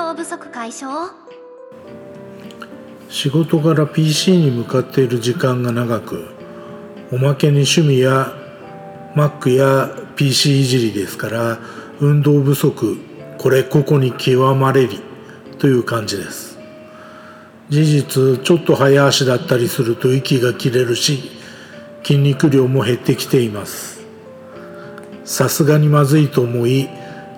動不足解消？仕事から PC に向かっている時間が長くおまけに趣味や Mac や PC いじりですから運動不足これここに極まれりという感じです。事実ちょっと早足だったりすると息が切れるし筋肉量も減ってきています。さすがにまずいと思い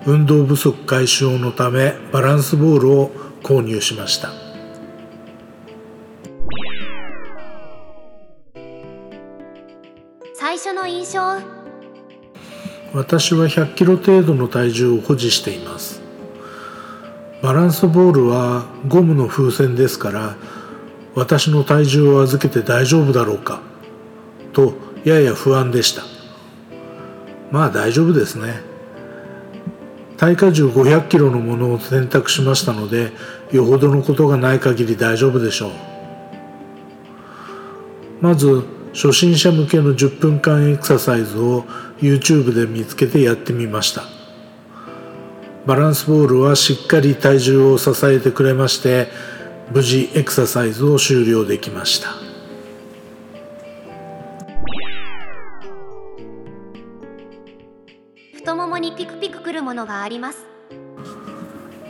運動不足解消のためバランスボールを購入しました。最初の印象？私は100キロ程度の体重を保持しています。バランスボールはゴムの風船ですから私の体重を預けて大丈夫だろうかとやや不安でした。まあ大丈夫ですね耐荷重500キロのものを選択しましたのでよほどのことがない限り大丈夫でしょう。まず初心者向けの10分間エクササイズを YouTube で見つけてやってみました。バランスボールはしっかり体重を支えてくれまして無事エクササイズを終了できました。太ももにピクピクくるものがあります。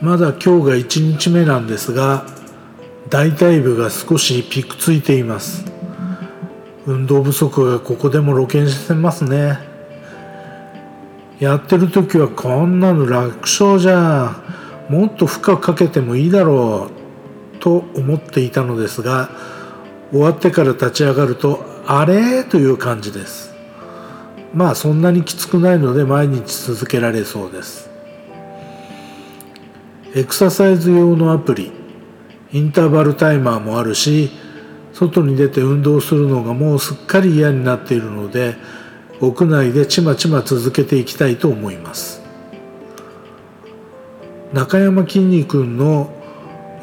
まだ今日が1日目なんですが大腿部が少しピクついています。運動不足がここでも露見してますね。やってる時はこんなの楽勝じゃ。んもっと負荷かけてもいいだろうと思っていたのですが終わってから立ち上がるとあれ？という感じです。まあそんなにきつくないので毎日続けられそうです。エクササイズ用のアプリインターバルタイマーもあるし外に出て運動するのがもうすっかり嫌になっているので屋内でちまちま続けていきたいと思います。中山きんに君の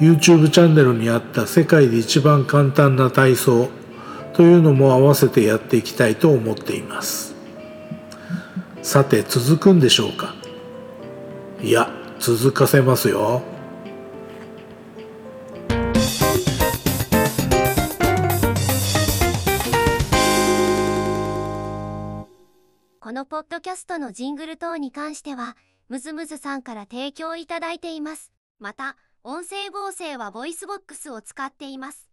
YouTube チャンネルにあった世界で一番簡単な体操というのも合わせてやっていきたいと思っています。さて続くんでしょうか？いや続かせますよこのポッドキャストのジングル等に関しては、ムズムズさんから提供いただいています。また、音声合成は VOICEVOX を使っています。